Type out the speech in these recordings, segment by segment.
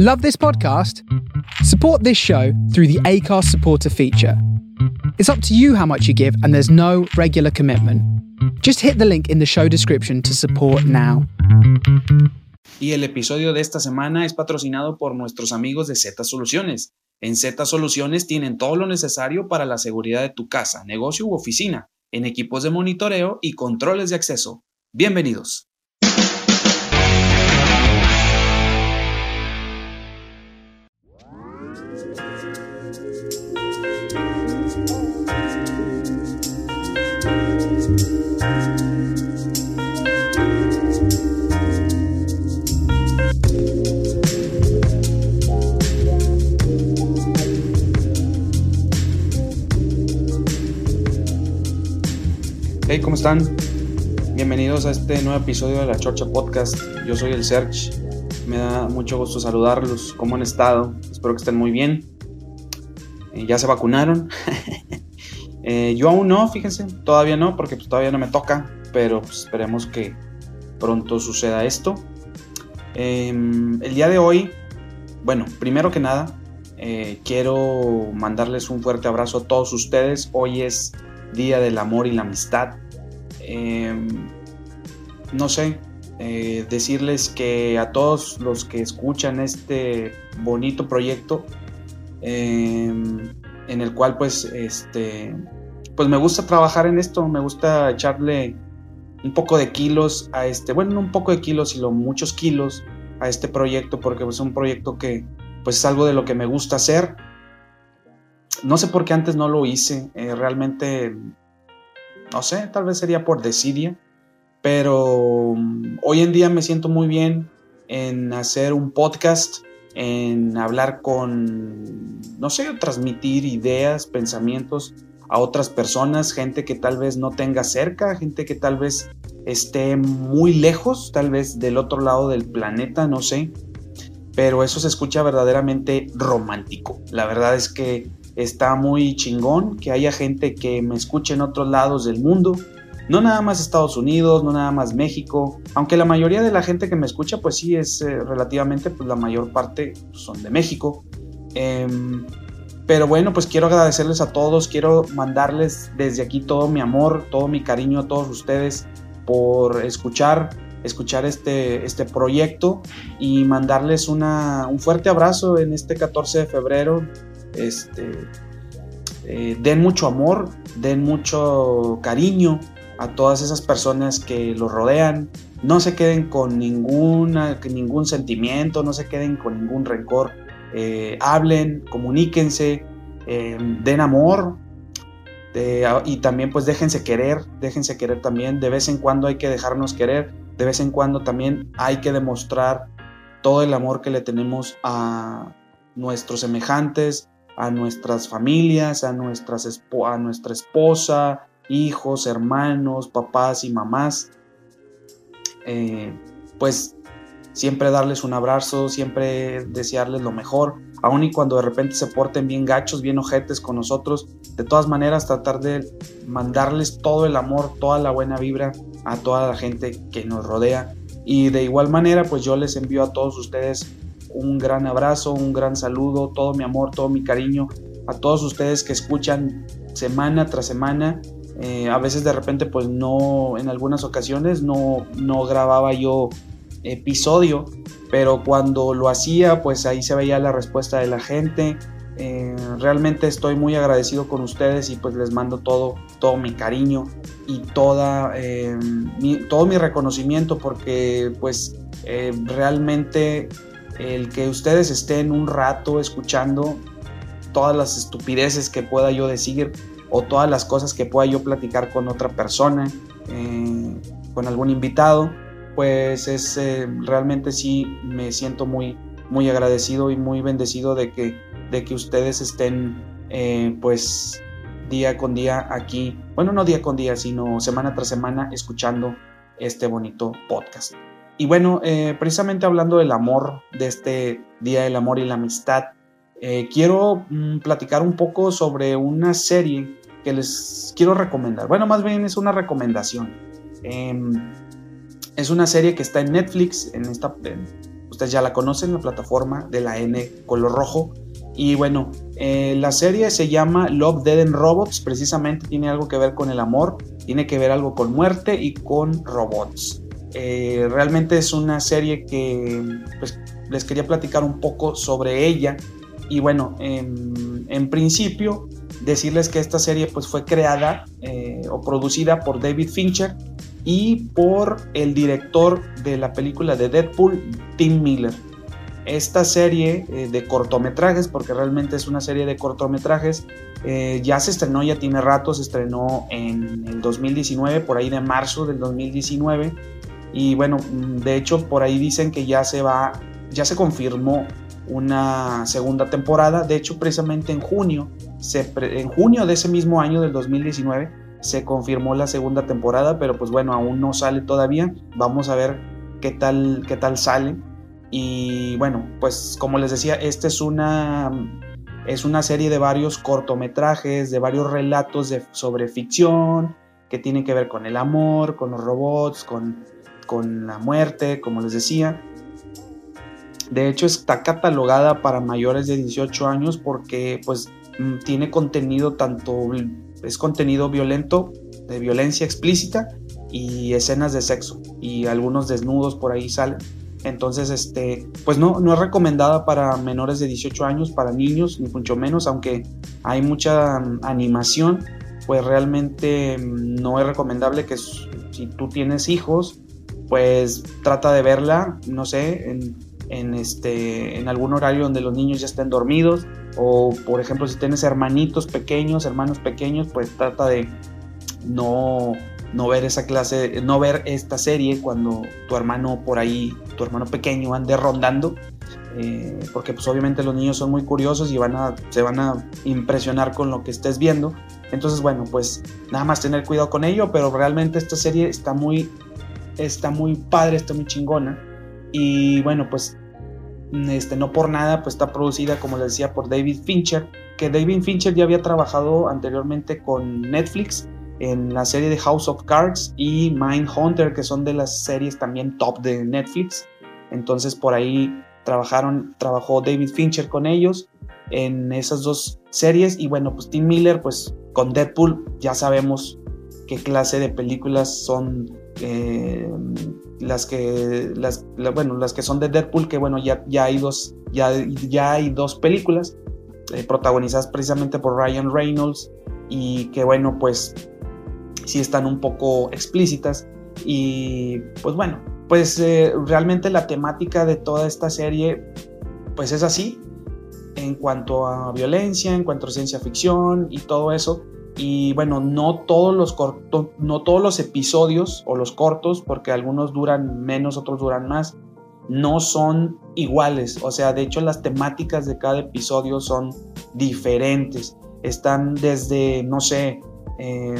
Love this podcast? Support this show through the ACARS supporter feature. It's up to you how much you give, and there's no regular commitment. Just hit the link in the show description to support now. Y el episodio de esta semana es patrocinado por nuestros amigos de Z Soluciones. En Z Soluciones tienen todo lo necesario para la seguridad de tu casa, negocio u oficina, en equipos de monitoreo y controles de acceso. Bienvenidos. Hey, ¿cómo están? Bienvenidos a este nuevo episodio de la Chorcha Podcast. Yo soy el Serge. Me da mucho gusto saludarlos. ¿Cómo han estado? Espero que estén muy bien. Eh, ¿Ya se vacunaron? Eh, yo aún no, fíjense. Todavía no, porque pues, todavía no me toca. Pero pues, esperemos que pronto suceda esto. Em, el día de hoy, bueno, primero que nada, eh, quiero mandarles un fuerte abrazo a todos ustedes. Hoy es Día del Amor y la Amistad. Em, no sé, eh, decirles que a todos los que escuchan este bonito proyecto, em, en el cual pues, este, pues me gusta trabajar en esto, me gusta echarle un poco de kilos a este, bueno, no un poco de kilos, sino muchos kilos a este proyecto, porque es un proyecto que pues es algo de lo que me gusta hacer no sé por qué antes no lo hice. Eh, realmente, no sé, tal vez sería por desidia. Pero mm, hoy en día me siento muy bien en hacer un podcast, en hablar con, no sé, transmitir ideas, pensamientos a otras personas, gente que tal vez no tenga cerca, gente que tal vez esté muy lejos, tal vez del otro lado del planeta, no sé. Pero eso se escucha verdaderamente romántico. La verdad es que está muy chingón que haya gente que me escuche en otros lados del mundo. No nada más Estados Unidos, no nada más México, aunque la mayoría de la gente que me escucha pues sí es eh, relativamente, pues la mayor parte son de México. Em, pero bueno, pues quiero agradecerles a todos, quiero mandarles desde aquí todo mi amor, todo mi cariño a todos ustedes por escuchar, escuchar este, este proyecto y mandarles una, un fuerte abrazo en este 14 de febrero este, eh, den mucho amor, den mucho cariño a todas esas personas que los rodean. No se queden con ninguna, ningún sentimiento, no se queden con ningún rencor. Eh, hablen, comuníquense, eh, den amor y también pues déjense querer, déjense querer también. De vez en cuando hay que dejarnos querer, de vez en cuando también hay que demostrar todo el amor que le tenemos a nuestros semejantes, a nuestras familias, a, nuestras, a nuestra esposa, hijos, hermanos, papás y mamás. Eh, pues siempre darles un abrazo, siempre desearles lo mejor, aun y cuando de repente se porten bien gachos, bien ojetes con nosotros, de todas maneras tratar de mandarles todo el amor, toda la buena vibra a toda la gente que nos rodea. Y de igual manera, pues yo les envío a todos ustedes un gran abrazo, un gran saludo, todo mi amor, todo mi cariño a todos ustedes que escuchan semana tras semana. Eh, a veces de repente pues no, en algunas ocasiones no, no grababa yo episodio, pero cuando lo hacía pues ahí se veía la respuesta de la gente. Eh, realmente estoy muy agradecido con ustedes y pues les mando todo, todo mi cariño y toda, eh, todo mi reconocimiento porque pues realmente el que ustedes estén un rato escuchando todas las estupideces que pueda yo decir o todas las cosas que pueda yo platicar con otra persona, eh, con algún invitado, pues es eh, realmente sí me siento muy, muy agradecido y muy bendecido de que, de que ustedes estén eh, pues día con día aquí, bueno, no día con día, sino semana tras semana escuchando este bonito podcast. Y bueno, eh, precisamente hablando del amor, de este Día del Amor y la Amistad, quiero mm, platicar un poco sobre una serie que les quiero recomendar. Bueno, más bien es una recomendación. Em, es una serie que está en Netflix, en esta, ustedes ya la conocen, la plataforma de la N color rojo. Y bueno, eh, la serie se llama Love, Dead and Robots, precisamente tiene algo que ver con el amor, tiene que ver algo con muerte y con robots. Eh, realmente es una serie que pues, les quería platicar un poco sobre ella. Y bueno, en, principio decirles que esta serie pues, fue creada eh, o producida por David Fincher y por el director de la película de Deadpool, Tim Miller esta serie eh, de cortometrajes, porque realmente es una serie de cortometrajes, eh, ya se estrenó, ya tiene rato, se estrenó en el 2019, por ahí de marzo del 2019. Y bueno, mm, de hecho por ahí dicen que ya se va, ya se confirmó una segunda temporada. De hecho, precisamente en junio, en junio de ese mismo año del 2019, se confirmó la segunda temporada, pero pues bueno, aún no sale todavía. Vamos a ver qué tal, qué tal sale. Y bueno, pues como les decía, esta es una, es una serie de varios cortometrajes, de varios relatos de, sobre ficción, que tienen que ver con el amor, con los robots, con, con la muerte, como les decía. De hecho, está catalogada para mayores de 18 años porque pues tiene contenido tanto, es contenido violento, de violencia explícita y escenas de sexo y algunos desnudos por ahí salen. Entonces, este, pues no, no es recomendada para menores de 18 años, para niños, ni mucho menos, aunque hay mucha mm, animación, pues realmente mm, no es recomendable que si tú tienes hijos, pues trata de verla, no sé, en, en, este, en algún horario donde los niños ya estén dormidos, o por ejemplo si tienes hermanitos pequeños, hermanos pequeños, pues trata de no no ver esa clase, no ver esta serie cuando tu hermano por ahí, tu hermano pequeño ande rondando, eh, porque pues obviamente los niños son muy curiosos y van a, se van a impresionar con lo que estés viendo. Entonces bueno, pues nada más tener cuidado con ello, pero realmente esta serie está muy, está muy padre, está muy chingona. Y bueno, pues este, no por nada, pues está producida, como les decía, por David Fincher, que David Fincher ya había trabajado anteriormente con Netflix en la serie de House of Cards y Mindhunter, que son de las series también top de Netflix. Entonces por ahí trabajaron, trabajó David Fincher con ellos en esas dos series y bueno, pues Tim Miller, pues con Deadpool ya sabemos qué clase de películas son eh, las que las, bueno las que son de Deadpool que bueno ya, ya hay dos ya, ya hay dos películas eh, protagonizadas precisamente por Ryan Reynolds y que bueno pues sí están un poco explícitas. Y pues bueno, pues eh, realmente la temática de toda esta serie pues es así en cuanto a violencia, en cuanto a ciencia ficción y todo eso. Y bueno, no todos los no todos los episodios o los cortos, porque algunos duran menos, otros duran más, no son iguales. O sea, de hecho las temáticas de cada episodio son diferentes. Están desde, no sé, eh,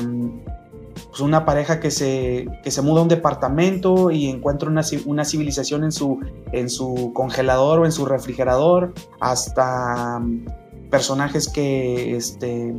pues una pareja que se, que se muda a un departamento y encuentra una, una, civilización en su, en su congelador o en su refrigerador, hasta mm, personajes que, este,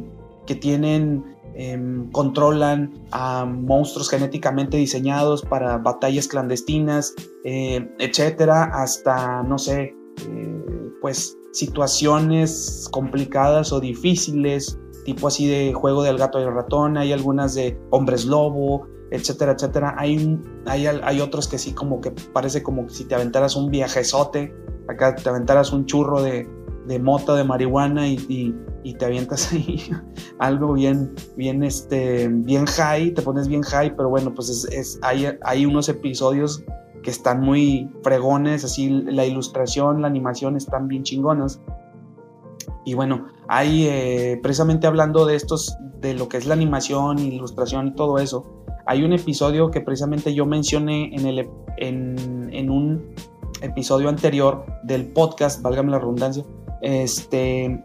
que tienen, em, controlan a monstruos genéticamente diseñados para batallas clandestinas, eh, etcétera, hasta, no sé, eh, pues situaciones complicadas o difíciles tipo así de juego del gato y el ratón, hay algunas de hombres lobo, etcétera, etcétera. Hay, hay, hay otros que sí como que parece como que si te aventaras un viajezote, acá te aventaras un churro de, de mota, de marihuana y, y, te avientas ahí algo bien, bien, este, bien high, te pones bien high, pero bueno, pues es, es, hay, hay unos episodios que están muy fregones, así la ilustración, la animación están bien chingonas. Y bueno, hay eh, precisamente hablando de estos, de lo que es la animación, ilustración y todo eso, hay un episodio que precisamente yo mencioné en, el, en, un episodio anterior del podcast, válgame la redundancia, este,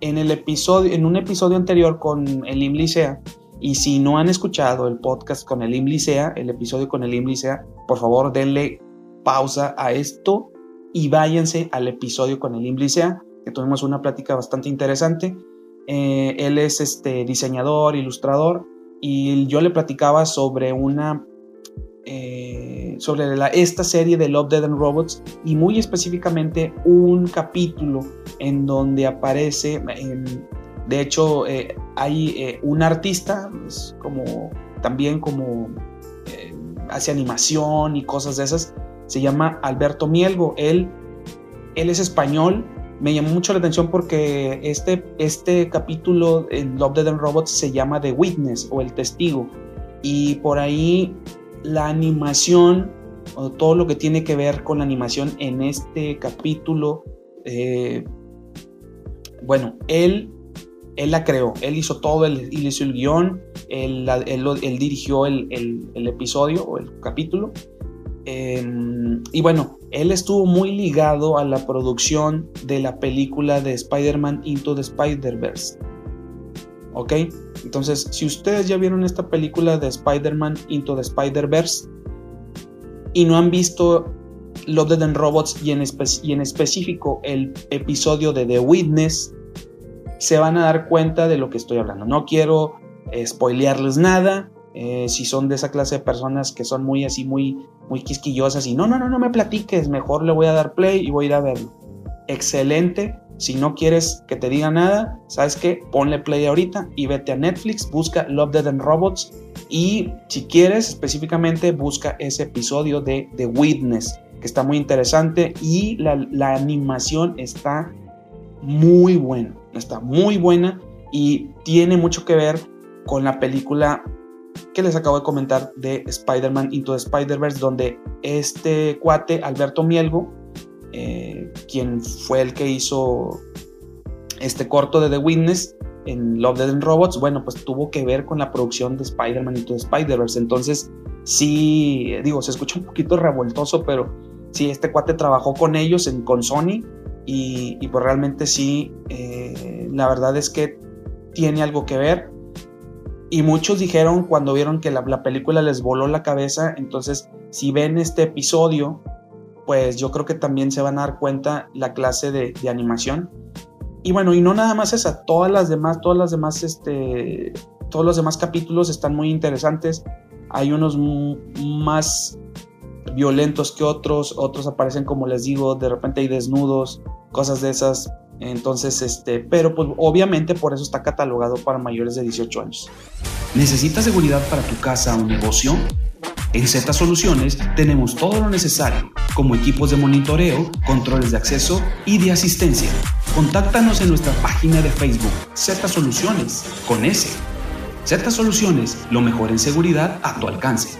en el episodio, en un episodio anterior con el Licea, y si no han escuchado el podcast con el Licea, el episodio con el Licea, por favor denle pausa a esto y váyanse al episodio con el Licea tuvimos una plática bastante interesante. Eh, él es este, diseñador, ilustrador, y yo le platicaba sobre una, eh, sobre esta serie de Love, Dead and Robots y muy específicamente un capítulo en donde aparece, de hecho eh, hay eh, un artista, como también como hace animación y cosas de esas, se llama Alberto Mielgo, él, él es español, me llamó mucho la atención porque este, este capítulo en Love, Dead and Robots se llama The Witness o El Testigo. Y por ahí la animación o todo lo que tiene que ver con la animación en este capítulo, eh, bueno, él, él la creó, él hizo todo, él, hizo el guion, él, él, dirigió el, episodio o el capítulo. Em, y bueno, él estuvo muy ligado a la producción de la película de Spider-Man Into the Spider-Verse. ¿Ok? Entonces, si ustedes ya vieron esta película de Spider-Man Into the Spider-Verse y no han visto Love, Dead and Robots y en, y en específico el episodio de The Witness, se van a dar cuenta de lo que estoy hablando. No quiero spoilearles nada. Eh, si son de esa clase de personas que son muy así, muy, muy quisquillosas y no, no, no, no me platiques, mejor le voy a dar play y voy a ir a verlo. Excelente, si no quieres que te diga nada, ¿sabes qué? Ponle play ahorita y vete a Netflix, busca Love, Dead and Robots y si quieres específicamente busca ese episodio de The Witness, que está muy interesante y la, animación está muy buena, está muy buena y tiene mucho que ver con la película que les acabo de comentar de Spider-Man Into the Spider-Verse, donde este cuate, Alberto Mielgo, eh, quien fue el que hizo este corto de The Witness en Love, Dead and Robots, bueno, pues tuvo que ver con la producción de Spider-Man Into the Spider-Verse. Entonces, sí, digo, se escucha un poquito revoltoso, pero sí, este cuate trabajó con ellos, en, con Sony, y, pues realmente sí, eh, la verdad es que tiene algo que ver. Y muchos dijeron cuando vieron que la película les voló la cabeza, entonces si ven este episodio, pues yo creo que también se van a dar cuenta la clase de, animación. Y bueno, y no nada más esa, todas las demás, todas las demás, este, todos los demás capítulos están muy interesantes. Hay unos más violentos que otros, otros aparecen como les digo, de repente hay desnudos, cosas de esas. Entonces, este, pero pues obviamente por eso está catalogado para mayores de 18 años. ¿Necesitas seguridad para tu casa o negocio? En Z Soluciones tenemos todo lo necesario, como equipos de monitoreo, controles de acceso y de asistencia. Contáctanos en nuestra página de Facebook, Z Soluciones, con S. Z Soluciones, lo mejor en seguridad a tu alcance.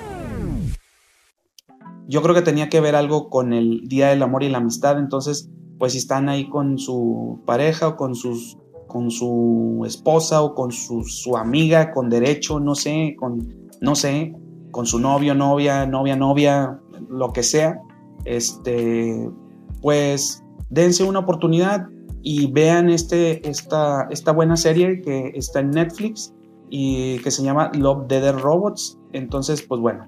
Yo creo que tenía que ver algo con el Día del Amor y la Amistad, entonces, pues si están ahí con su pareja o con sus con su esposa o con su, su amiga con derecho, no sé, con no sé, con su novio, novia, novia, novia, lo que sea, este, pues dense una oportunidad y vean este, esta, esta buena serie que está en Netflix y que se llama Love, Dead Robots. Entonces, pues bueno,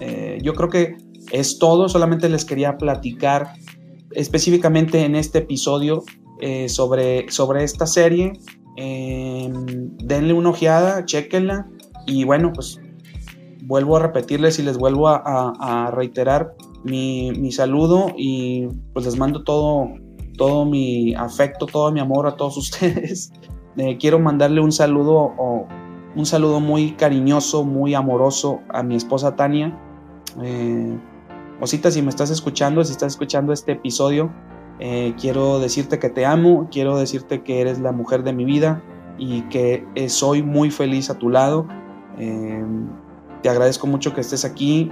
eh, yo creo que es todo, solamente les quería platicar específicamente en este episodio eh, sobre, sobre esta serie. Em, denle una ojeada, chequenla y bueno, pues vuelvo a repetirles y les vuelvo a, reiterar mi, saludo y pues les mando todo, todo mi afecto, todo mi amor a todos ustedes. Eh, quiero mandarle un saludo, un saludo muy cariñoso, muy amoroso a mi esposa Tania. Eh, Osita, si me estás escuchando, si estás escuchando este episodio, eh, quiero decirte que te amo, quiero decirte que eres la mujer de mi vida y que soy muy feliz a tu lado. Te agradezco mucho que estés aquí.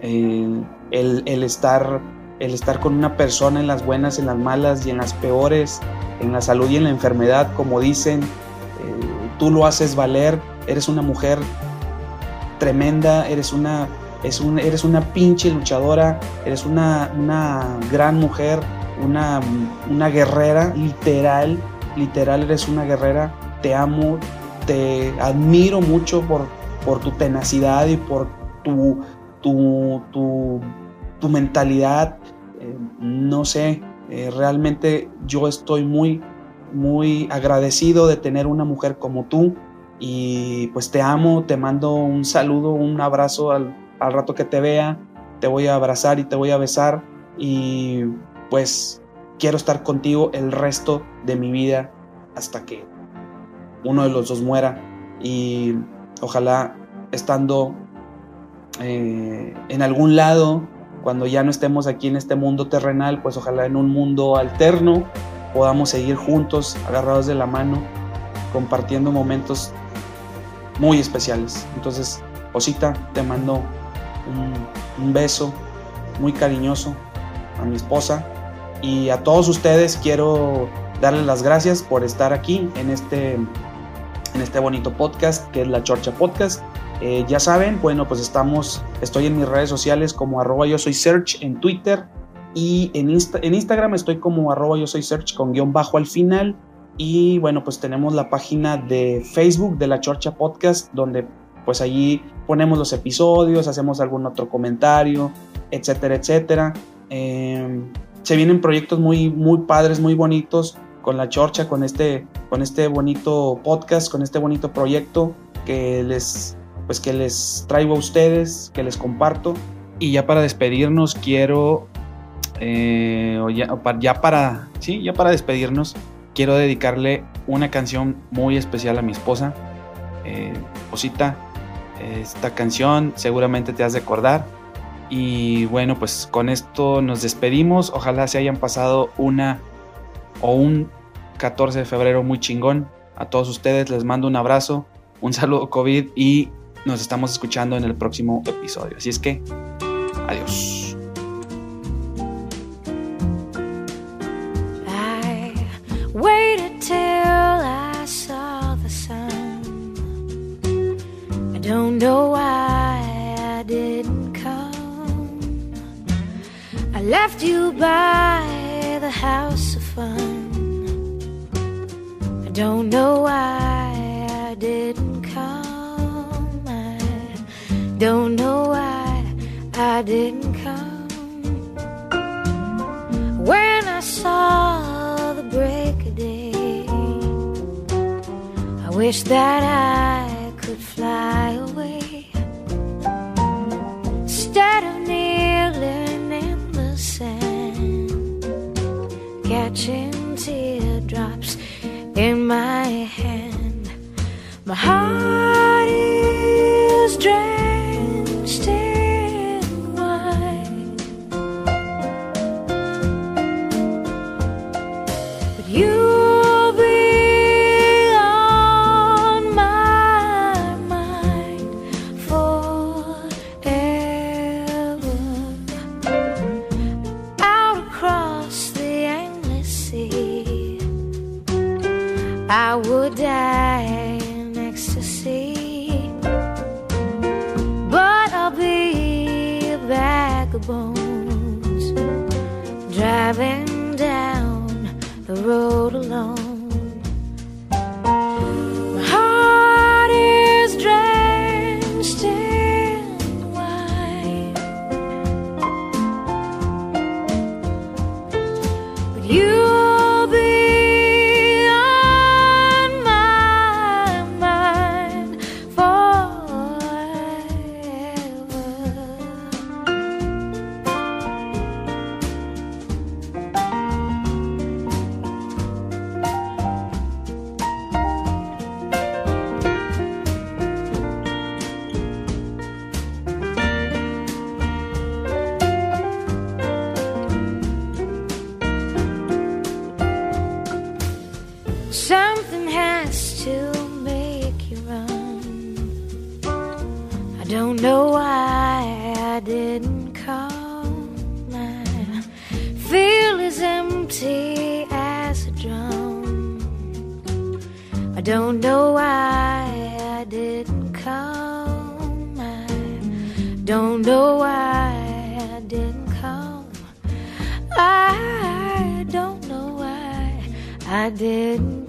Eh, el, estar, el estar con una persona en las buenas, en las malas y en las peores, en la salud y en la enfermedad, como dicen, eh, tú lo haces valer, eres una mujer tremenda, eres una, es un, eres una pinche luchadora, eres una, una gran mujer, una, una guerrera, literal, literal eres una guerrera, te amo, te admiro mucho por, por tu tenacidad y por tu, tu, tu, mentalidad. Eh, no sé, eh, realmente yo estoy muy, muy agradecido de tener una mujer como tú y pues te amo, te mando un saludo, un abrazo al, al rato que te vea, te voy a abrazar y te voy a besar y pues quiero estar contigo el resto de mi vida hasta que uno de los dos muera y ojalá estando eh, en algún lado, cuando ya no estemos aquí en este mundo terrenal, pues ojalá en un mundo alterno podamos seguir juntos, agarrados de la mano, compartiendo momentos muy especiales. Entonces, Osita, te mando un, un beso muy cariñoso a mi esposa y a todos ustedes quiero darles las gracias por estar aquí en este, en este bonito podcast que es la Chorcha Podcast. Eh, ya saben, bueno, pues estamos, estoy en mis redes sociales como arroba yo soy search en Twitter y en, en Instagram estoy como arroba yo soy search con guion bajo al final. Y bueno, pues tenemos la página de Facebook de la Chorcha Podcast donde pues allí ponemos los episodios, hacemos algún otro comentario, etcétera, etcétera. Em, se vienen proyectos muy, muy padres, muy bonitos con la Chorcha, con este, con este bonito podcast, con este bonito proyecto que les, pues que les traigo a ustedes, que les comparto. Y ya para despedirnos quiero, eh, ya, para, sí, ya para despedirnos quiero dedicarle una canción muy especial a mi esposa, eh, Osita. Esta canción seguramente te has de acordar. Y bueno, pues con esto nos despedimos. Ojalá se hayan pasado una o un 14 de febrero muy chingón. A todos ustedes les mando un abrazo, un saludo COVID y nos estamos escuchando en el próximo episodio. Así es que, adiós. don't know why I didn't come. I left you by the house don't know why I didn't come. I don't know why I didn't come. When I saw the break of day, I wish that I My heart Something has to make you run. I don't know why I didn't come. I feel as empty as a drum. I don't know why I didn't come. I don't know why I didn't come. I don't know why I didn't